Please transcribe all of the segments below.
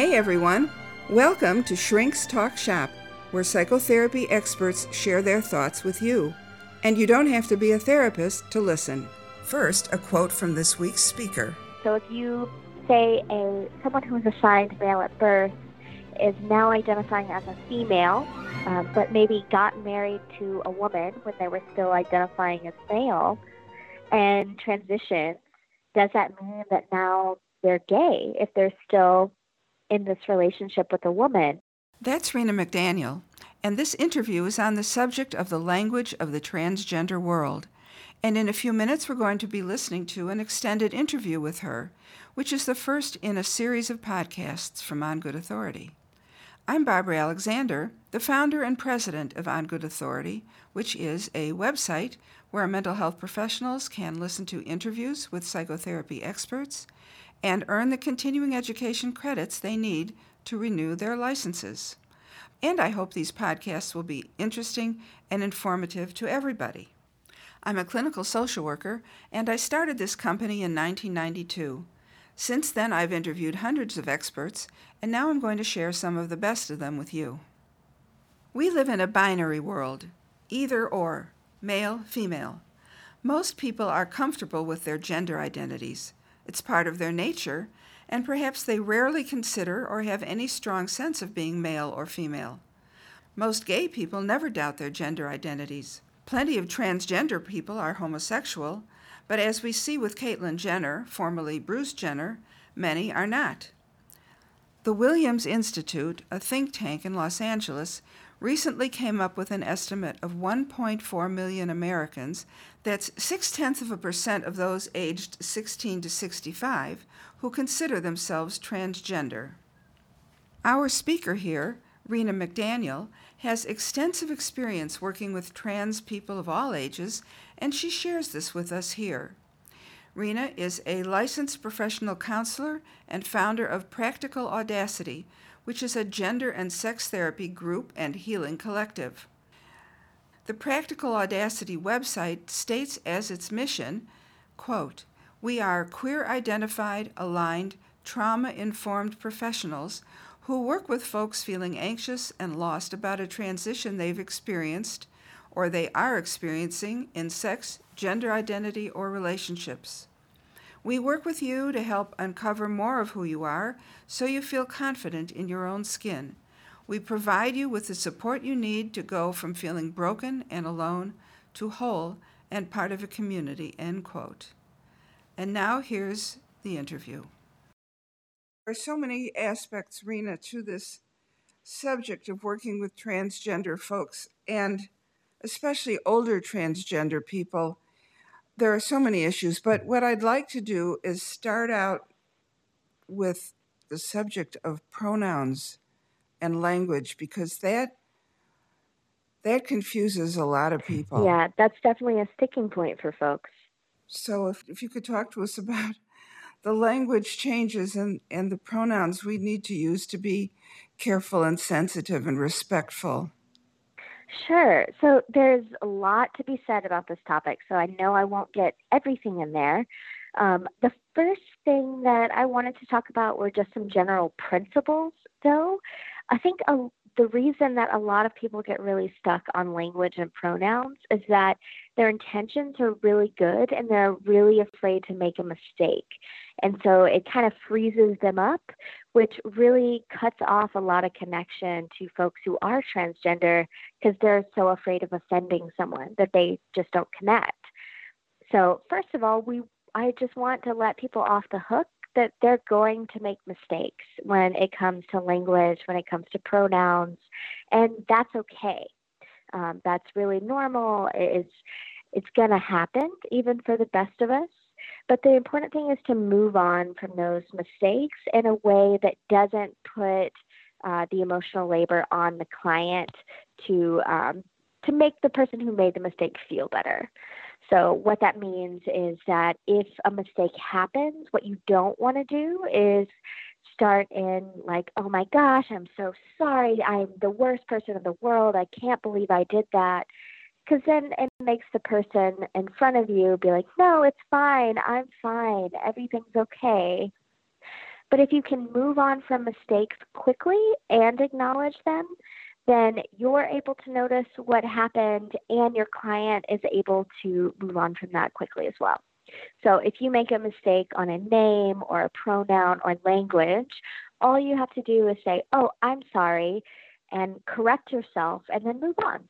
Hey everyone, welcome to Shrinks Talk Shop, where psychotherapy experts share their thoughts with you. And you don't have to be a therapist to listen. First, a quote from this week's speaker. So if you say a someone who was assigned male at birth is now identifying as a female, um, but maybe got married to a woman when they were still identifying as male, and transition, does that mean that now they're gay if they're still in this relationship with a woman? That's Rena McDaniel, and this interview is on the subject of the language of the transgender world. And in a few minutes, we're going to be listening to an extended interview with her, which is the first in a series of podcasts from On Good Authority. I'm Barbara Alexander, the founder and president of On Good Authority, which is a website where mental health professionals can listen to interviews with psychotherapy experts and earn the continuing education credits they need to renew their licenses. And I hope these podcasts will be interesting and informative to everybody. I'm a clinical social worker, and I started this company in 1992. Since then, I've interviewed hundreds of experts, and now I'm going to share some of the best of them with you. We live in a binary world either or, male, female. Most people are comfortable with their gender identities. It's part of their nature, and perhaps they rarely consider or have any strong sense of being male or female. Most gay people never doubt their gender identities. Plenty of transgender people are homosexual, but as we see with Caitlyn Jenner, formerly Bruce Jenner, many are not. The Williams Institute, a think tank in Los Angeles, recently came up with an estimate of 1.4 million Americans, that's six tenths of a percent of those aged 16 to 65, who consider themselves transgender. Our speaker here, Rena McDaniel, has extensive experience working with trans people of all ages, and she shares this with us here. Rena is a licensed professional counselor and founder of Practical Audacity, which is a gender and sex therapy group and healing collective. The Practical Audacity website states as its mission, quote, "We are queer identified, aligned, trauma informed professionals who work with folks feeling anxious and lost about a transition they've experienced or they are experiencing in sex, gender identity, or relationships. We work with you to help uncover more of who you are so you feel confident in your own skin. We provide you with the support you need to go from feeling broken and alone to whole and part of a community. End quote. And now here's the interview. There are so many aspects, Rena, to this subject of working with transgender folks, and especially older transgender people. There are so many issues, but what I'd like to do is start out with the subject of pronouns and language because that that confuses a lot of people. Yeah, that's definitely a sticking point for folks. So if, if you could talk to us about the language changes and, and the pronouns we need to use to be careful and sensitive and respectful. Sure. So there's a lot to be said about this topic. So I know I won't get everything in there. Um, the first thing that I wanted to talk about were just some general principles, though. I think a, the reason that a lot of people get really stuck on language and pronouns is that their intentions are really good and they're really afraid to make a mistake. And so it kind of freezes them up, which really cuts off a lot of connection to folks who are transgender because they're so afraid of offending someone that they just don't connect. So, first of all, we I just want to let people off the hook that they're going to make mistakes when it comes to language, when it comes to pronouns, and that's okay. Um, that's really normal. It's it's going to happen, even for the best of us. But the important thing is to move on from those mistakes in a way that doesn't put uh, the emotional labor on the client to um, to make the person who made the mistake feel better. So, what that means is that if a mistake happens, what you don't want to do is start in like, oh my gosh, I'm so sorry. I'm the worst person in the world. I can't believe I did that. Because then it makes the person in front of you be like, no, it's fine. I'm fine. Everything's okay. But if you can move on from mistakes quickly and acknowledge them, then you're able to notice what happened and your client is able to move on from that quickly as well. So if you make a mistake on a name or a pronoun or language, all you have to do is say, Oh, I'm sorry, and correct yourself and then move on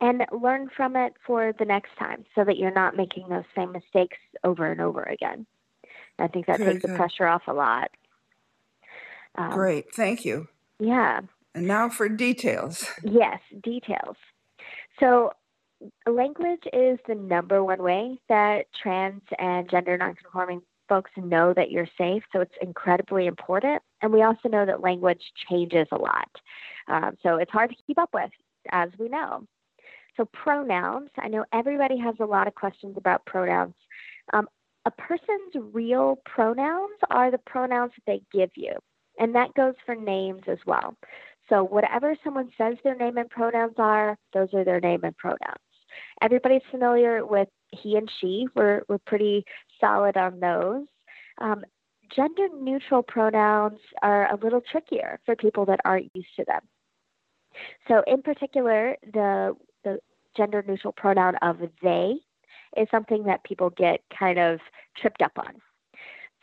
and learn from it for the next time so that you're not making those same mistakes over and over again. I think that Very takes good. the pressure off a lot. Um, Great. Thank you. Yeah. And now for details. Yes, details. So, language is the number one way that trans and gender nonconforming folks know that you're safe. So, it's incredibly important. And we also know that language changes a lot. Um, so, it's hard to keep up with, as we know. So, pronouns. I know everybody has a lot of questions about pronouns. Um, a person's real pronouns are the pronouns that they give you. And that goes for names as well. So whatever someone says their name and pronouns are, those are their name and pronouns. Everybody's familiar with he and she. We're, we're pretty solid on those. Um, gender neutral pronouns are a little trickier for people that aren't used to them. So, in particular, the, the gender neutral pronoun of they is something that people get kind of tripped up on.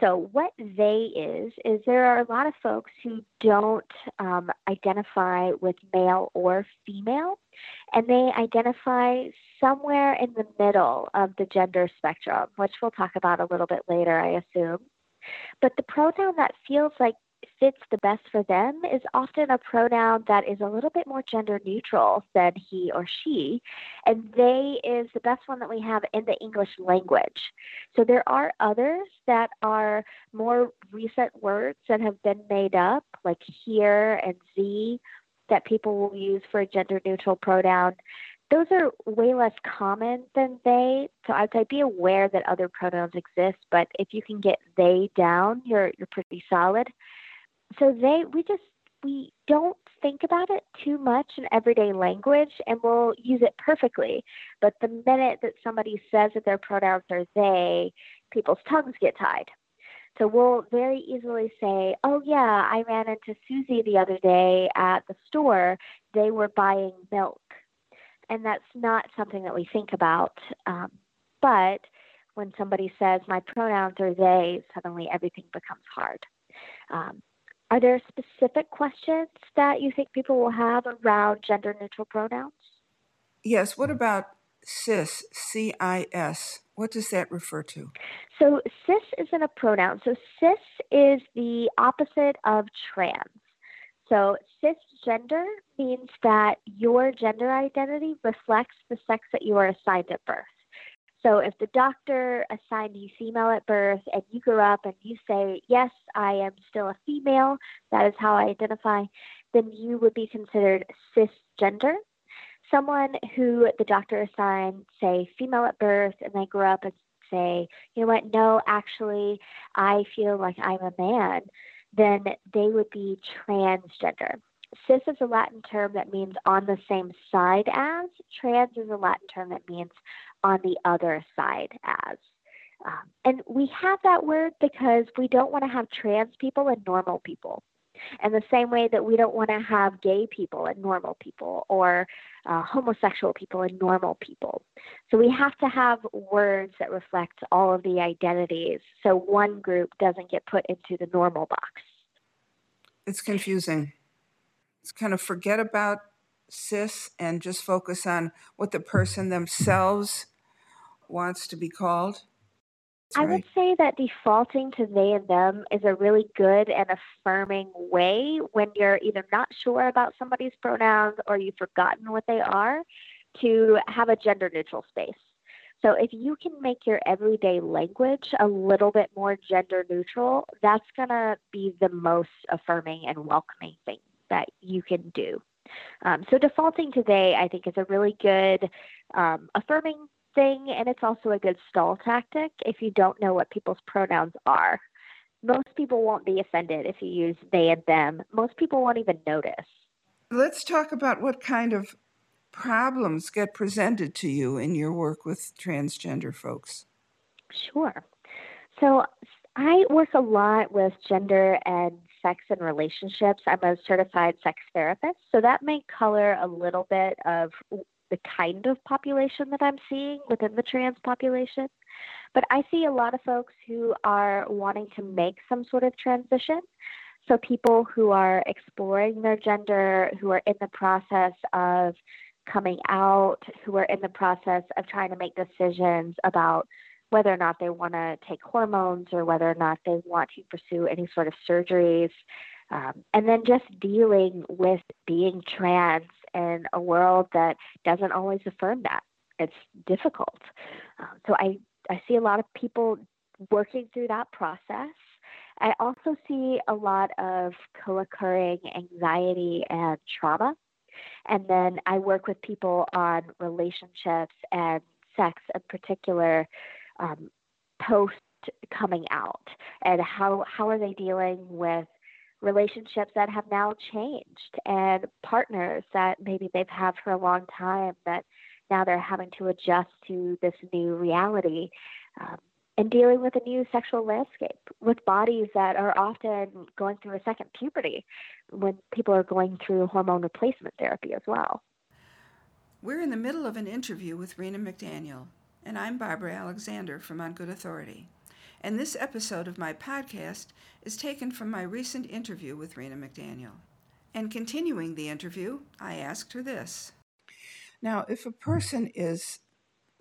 So, what they is, is there are a lot of folks who don't um, identify with male or female, and they identify somewhere in the middle of the gender spectrum, which we'll talk about a little bit later, I assume. But the pronoun that feels like fits the best for them is often a pronoun that is a little bit more gender neutral than he or she. And they is the best one that we have in the English language. So there are others that are more recent words that have been made up, like here and z, that people will use for a gender neutral pronoun. Those are way less common than they. So I'd say be aware that other pronouns exist, but if you can get they down, you're you're pretty solid so they we just we don't think about it too much in everyday language and we'll use it perfectly. But the minute that somebody says that their pronouns are they, people's tongues get tied. So we'll very easily say, oh, yeah, I ran into Susie the other day at the store. They were buying milk. And that's not something that we think about. Um, but when somebody says, my pronouns are they, suddenly everything becomes hard. Um, are there specific questions that you think people will have around gender neutral pronouns? Yes. What about cis, C I S? What does that refer to? So, cis isn't a pronoun. So, cis is the opposite of trans. So, cisgender means that your gender identity reflects the sex that you are assigned at birth. So if the doctor assigned you female at birth and you grew up and you say, yes, I am still a female, that is how I identify, then you would be considered cisgender. Someone who the doctor assigned, say, female at birth, and they grew up and say, you know what, no, actually, I feel like I'm a man, then they would be transgender. Cis is a Latin term that means on the same side as. Trans is a Latin term that means on the other side as. Um, and we have that word because we don't want to have trans people and normal people. And the same way that we don't want to have gay people and normal people or uh, homosexual people and normal people. So we have to have words that reflect all of the identities so one group doesn't get put into the normal box. It's confusing. Kind of forget about cis and just focus on what the person themselves wants to be called? I would say that defaulting to they and them is a really good and affirming way when you're either not sure about somebody's pronouns or you've forgotten what they are to have a gender neutral space. So if you can make your everyday language a little bit more gender neutral, that's going to be the most affirming and welcoming thing that you can do. Um, so defaulting to they, I think, is a really good um, affirming thing, and it's also a good stall tactic if you don't know what people's pronouns are. Most people won't be offended if you use they and them. Most people won't even notice. Let's talk about what kind of problems get presented to you in your work with transgender folks. Sure. So, I work a lot with gender and sex and relationships. I'm a certified sex therapist, so that may color a little bit of the kind of population that I'm seeing within the trans population. But I see a lot of folks who are wanting to make some sort of transition. So, people who are exploring their gender, who are in the process of coming out, who are in the process of trying to make decisions about whether or not they want to take hormones or whether or not they want to pursue any sort of surgeries. Um, and then just dealing with being trans in a world that doesn't always affirm that. It's difficult. Um, so I, I see a lot of people working through that process. I also see a lot of co occurring anxiety and trauma. And then I work with people on relationships and sex in particular um, post coming out and how how are they dealing with relationships that have now changed and partners that maybe they've had for a long time that now they're having to adjust to this new reality um, and dealing with a new sexual landscape with bodies that are often going through a second puberty when people are going through hormone replacement therapy as well. We're in the middle of an interview with Rena McDaniel and I'm Barbara Alexander from On Good Authority. And this episode of my podcast is taken from my recent interview with Rena McDaniel. And continuing the interview, I asked her this. Now, if a person is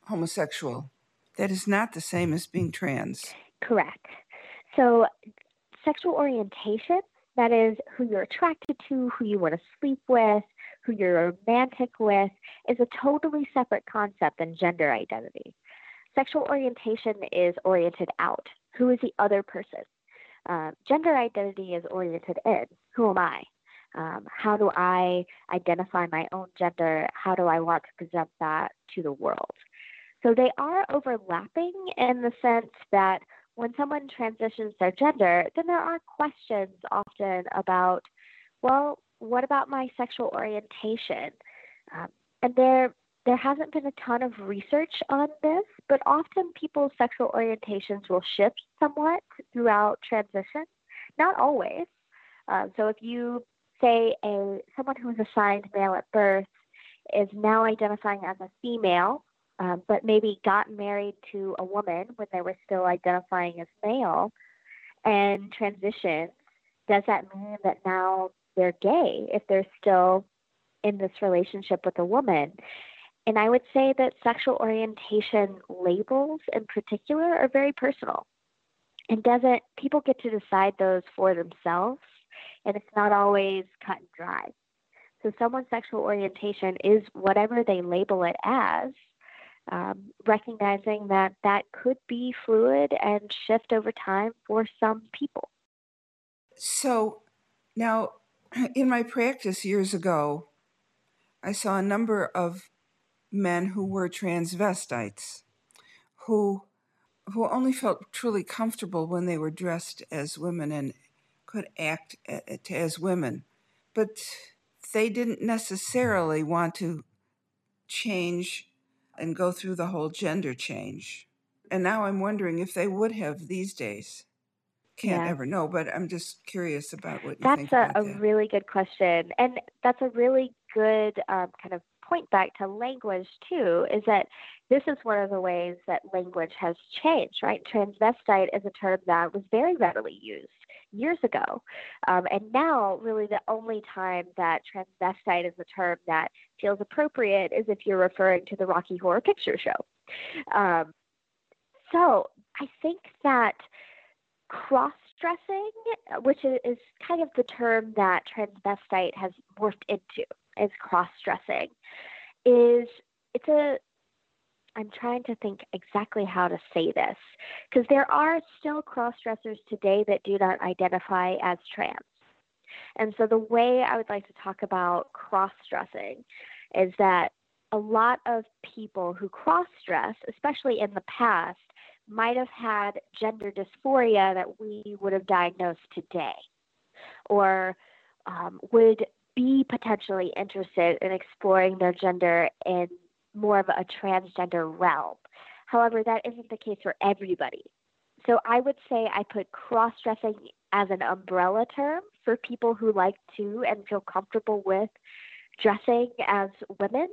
homosexual, that is not the same as being trans. Correct. So, sexual orientation, that is who you're attracted to, who you want to sleep with, who you're romantic with is a totally separate concept than gender identity. Sexual orientation is oriented out. Who is the other person? Um, gender identity is oriented in. Who am I? Um, how do I identify my own gender? How do I want to present that to the world? So they are overlapping in the sense that when someone transitions their gender, then there are questions often about, well, what about my sexual orientation? Um, and there there hasn't been a ton of research on this, but often people's sexual orientations will shift somewhat throughout transition. Not always. Um, so if you say a someone who was assigned male at birth is now identifying as a female, um, but maybe got married to a woman when they were still identifying as male, and transitions, does that mean that now they're gay if they're still in this relationship with a woman. And I would say that sexual orientation labels in particular are very personal. And doesn't people get to decide those for themselves? And it's not always cut and dry. So someone's sexual orientation is whatever they label it as, um, recognizing that that could be fluid and shift over time for some people. So now in my practice years ago, I saw a number of men who were transvestites who who only felt truly comfortable when they were dressed as women and could act eh, as women. But they didn't necessarily want to change and go through the whole gender change. And now i'm wondering if they would have these days can't yeah. ever know, but I'm just curious about what you that's think. That's a, a really good question. And that's a really good um, kind of point back to language, too, is that this is one of the ways that language has changed, right? Transvestite is a term that was very readily used years ago. Um, and now, really, the only time that transvestite is a term that feels appropriate is if you're referring to the Rocky Horror Picture Show. Um, so I think that cross dressing, which is kind of the term that transvestite has morphed into, is cross dressing, is it's a I'm trying to think exactly how to say this because there are still cross dressers today that do not identify as trans. And so the way I would like to talk about cross dressing is that a lot of people who cross dress, especially in the past, might have had gender dysphoria that we would have diagnosed today, or um, would be potentially interested in exploring their gender in more of a transgender realm. However, that isn't the case for everybody. So I would say I put cross dressing as an umbrella term for people who like to and feel comfortable with dressing as women.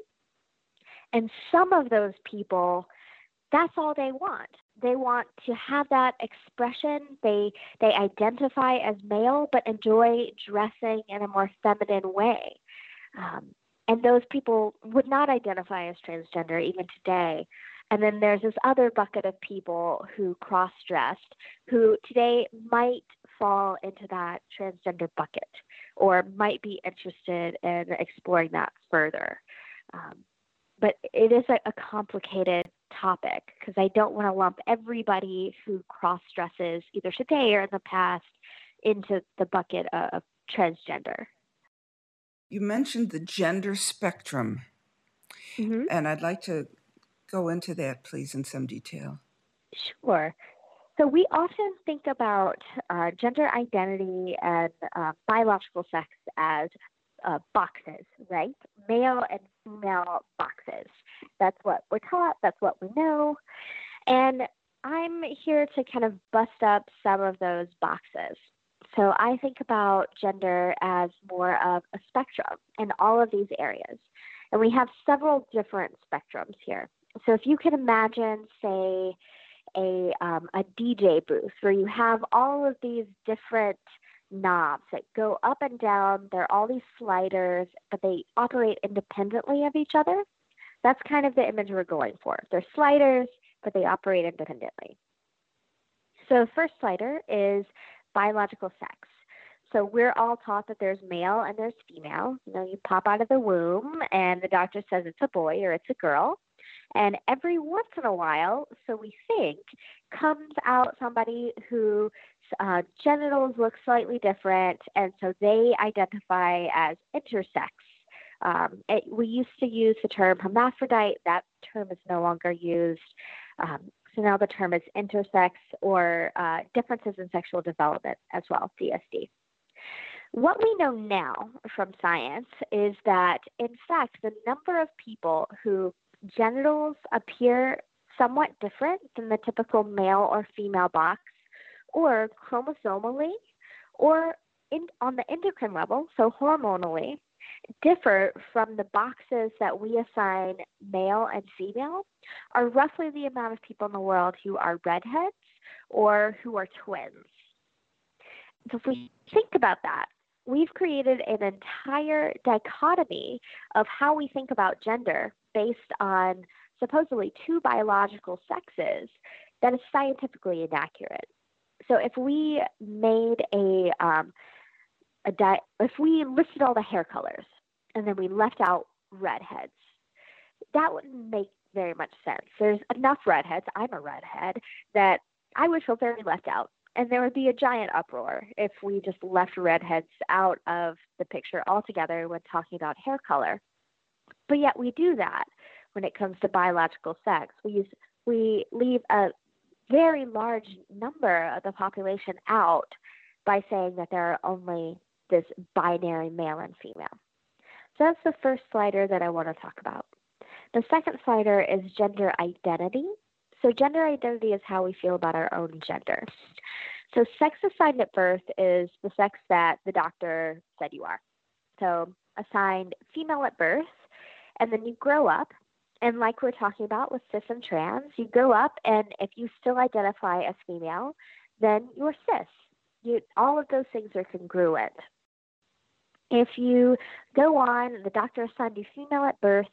And some of those people, that's all they want. They want to have that expression. They they identify as male but enjoy dressing in a more feminine way. Um, and those people would not identify as transgender even today. And then there's this other bucket of people who cross dressed who today might fall into that transgender bucket or might be interested in exploring that further. Um, but it is a, a complicated topic because I don't want to lump everybody who cross dresses either today or in the past into the bucket of, transgender. You mentioned the gender spectrum, mm-hmm. and I'd like to go into that, please, in some detail. Sure. So we often think about uh, gender identity and uh, biological sex as uh, boxes, right? Male and female boxes. That's what we're taught, that's what we know. And I'm here to kind of bust up some of those boxes. So I think about gender as more of a spectrum in all of these areas. And we have several different spectrums here. So if you can imagine, say, a, um, a DJ booth where you have all of these different knobs that go up and down. There are all these sliders, but they operate independently of each other. That's kind of the image we're going for. They're sliders, but they operate independently. So, first slider is biological sex. So we're all taught that there's male and there's female. You know, you pop out of the womb and the doctor says it's a boy or it's a girl. And every once in a while, so we think, comes out somebody whose uh, genitals look slightly different, and so they identify as intersex. Um, it, we used to use the term hermaphrodite. That term is no longer used. Um, so now the term is intersex or uh, differences in sexual development as well, DSD. What we know now from science is that, in fact, the number of people who genitals appear somewhat different than the typical male or female box, or chromosomally, or in, on the endocrine level, so hormonally, differ from the boxes that we assign male and female are roughly the amount of people in the world who are redheads or who are twins. So if we think about that, we've created an entire dichotomy of how we think about gender based on supposedly two biological sexes that is scientifically inaccurate. So if we made a um, a di- if we listed all the hair colors and then we left out redheads, that wouldn't make very much sense. There's enough redheads. I'm a redhead that I would feel very left out. And there would be a giant uproar if we just left redheads out of the picture altogether when talking about hair color. But yet we do that when it comes to biological sex. We use, we leave a very large number of the population out by saying that there are only this binary male and female. So that's the first slider that I want to talk about. The second slider is gender identity. So, gender identity is how we feel about our own gender. So, sex assigned at birth is the sex that the doctor said you are. So, assigned female at birth and then you grow up, and like we're talking about with cis and trans, you grow up, and if you still identify as female, then you're cis. You, all of those things are congruent. If you go on, the doctor assigned you female at birth,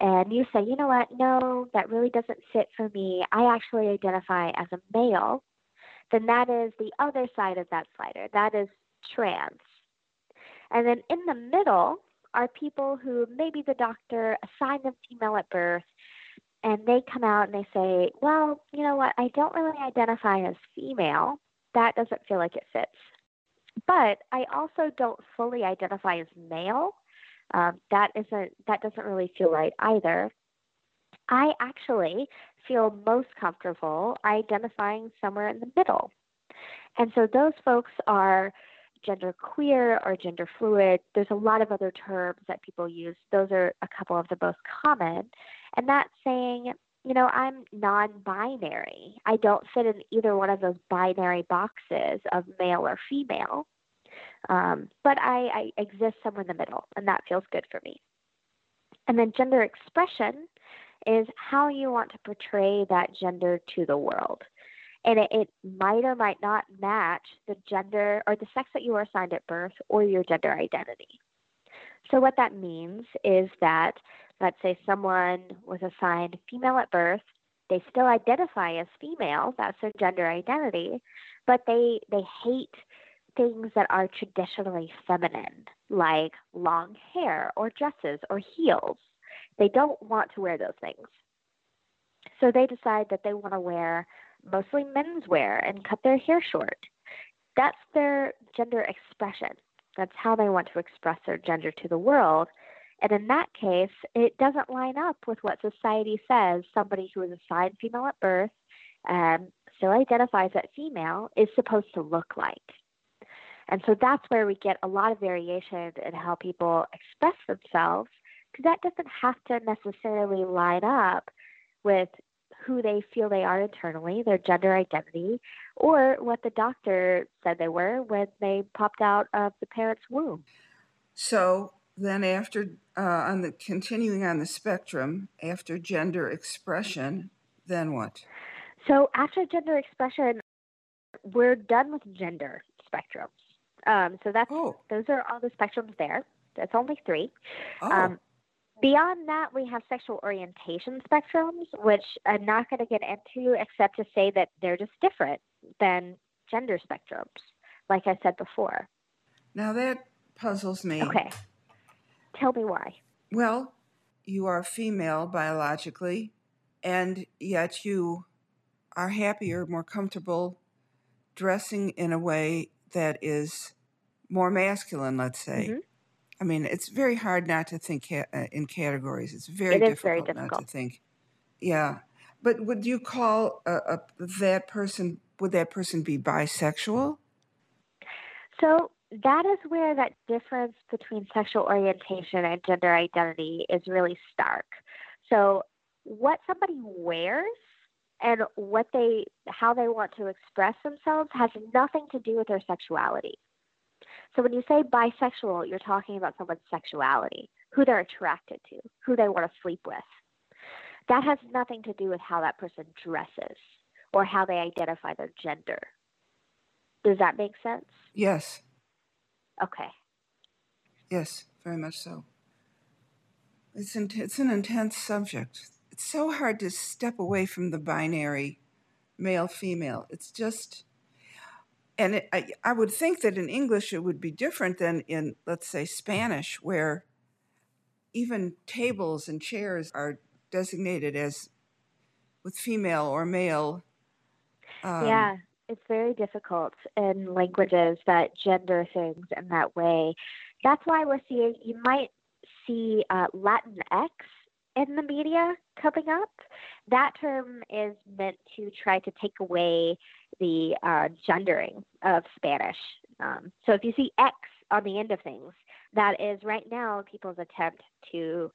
and you say, you know what, no, that really doesn't fit for me. I actually identify as a male, then that is the other side of that slider. That is trans. And then in the middle, are people who maybe the doctor assigned them female at birth and they come out and they say, well, you know what, I don't really identify as female. That doesn't feel like it fits. But I also don't fully identify as male. Um, that isn't that doesn't really feel right either. I actually feel most comfortable identifying somewhere in the middle. And so those folks are gender queer or gender fluid. There's a lot of other terms that people use. Those are a couple of the most common. And that's saying, you know, I'm non binary. I don't fit in either one of those binary boxes of male or female. Um, but I, I exist somewhere in the middle, and that feels good for me. And then gender expression is how you want to portray that gender to the world. And it, it might or might not match the gender or the sex that you were assigned at birth or your gender identity. So, what that means is that, let's say someone was assigned female at birth, they still identify as female, that's their gender identity, but they, they hate things that are traditionally feminine, like long hair or dresses or heels. They don't want to wear those things. So they decide that they want to wear mostly menswear and cut their hair short. That's their gender expression. That's how they want to express their gender to the world. And in that case, it doesn't line up with what society says somebody who is assigned female at birth um, and still identifies as female is supposed to look like. And so that's where we get a lot of variation in how people express themselves, because that doesn't have to necessarily line up with who they feel they are internally, their gender identity, or what the doctor said they were when they popped out of the parent's womb. So then, after uh, on the continuing on the spectrum, after gender expression, then what? So after gender expression, we're done with gender spectrums. Um, so that's oh. those are all the spectrums there. That's only three. Oh. Um, Beyond that, we have sexual orientation spectrums, which I'm not going to get into except to say that they're just different than gender spectrums, like I said before. Now that puzzles me. Okay. Tell me why. Well, you are female biologically, and yet you are happier, more comfortable dressing in a way that is more masculine, let's say. Mm-hmm. I mean, it's very hard not to think ca- uh, in categories. It's very, it difficult, very difficult not to think. Yeah, but would you call a, a, that person? Would that person be bisexual? So that is where that difference between sexual orientation and gender identity is really stark. So what somebody wears and what they how they want to express themselves has nothing to do with their sexuality. So when you say bisexual, you're talking about someone's sexuality, who they're attracted to, who they want to sleep with. That has nothing to do with how that person dresses or how they identify their gender. Does that make sense? Yes. Okay. Yes, very much so. It's, in, it's an intense subject. It's so hard to step away from the binary male female. It's just and it, I, I would think that in English it would be different than in, let's say, Spanish, where even tables and chairs are designated as with female or male. Um, yeah, it's very difficult in languages that gender things in that way. That's why we're seeing, you might see uh, Latin X in the media coming up. That term is meant to try to take away the uh, gendering of Spanish. Um, so if you see X on the end of things, that is right now people's attempt to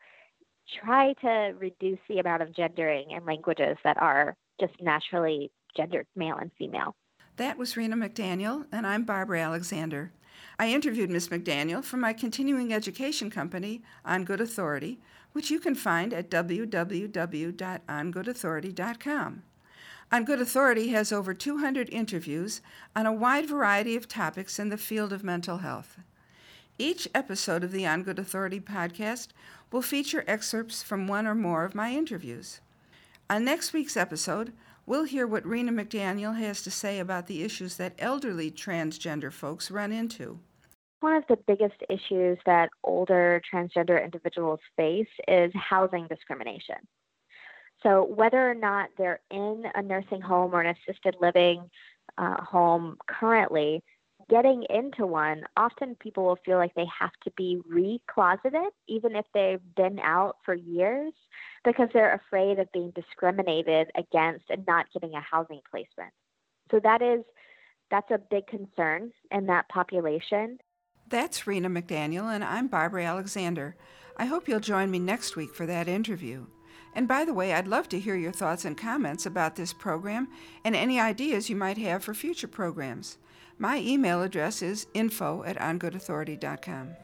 try to reduce the amount of gendering in languages that are just naturally gendered male and female. That was Rena McDaniel, and I'm Barbara Alexander. I interviewed Ms. McDaniel for my continuing education company, On Good Authority, which you can find at www.ongoodauthority.com. On Good Authority has over 200 interviews on a wide variety of topics in the field of mental health. Each episode of the On Good Authority podcast will feature excerpts from one or more of my interviews. On next week's episode, we'll hear what Rena McDaniel has to say about the issues that elderly transgender folks run into. One of the biggest issues that older transgender individuals face is housing discrimination. So, whether or not they're in a nursing home or an assisted living uh, home currently, getting into one, often people will feel like they have to be recloseted, even if they've been out for years, because they're afraid of being discriminated against and not getting a housing placement. So that is that's a big concern in that population. That's Rena McDaniel, and I'm Barbara Alexander. I hope you'll join me next week for that interview. And by the way, I'd love to hear your thoughts and comments about this program and any ideas you might have for future programs. My email address is info at ongoodauthority.com.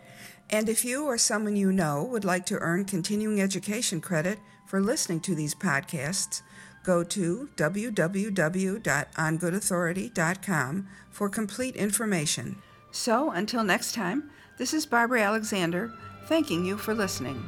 And if you or someone you know would like to earn continuing education credit for listening to these podcasts, go to www.ongoodauthority.com for complete information. So, until next time, this is Barbara Alexander, thanking you for listening.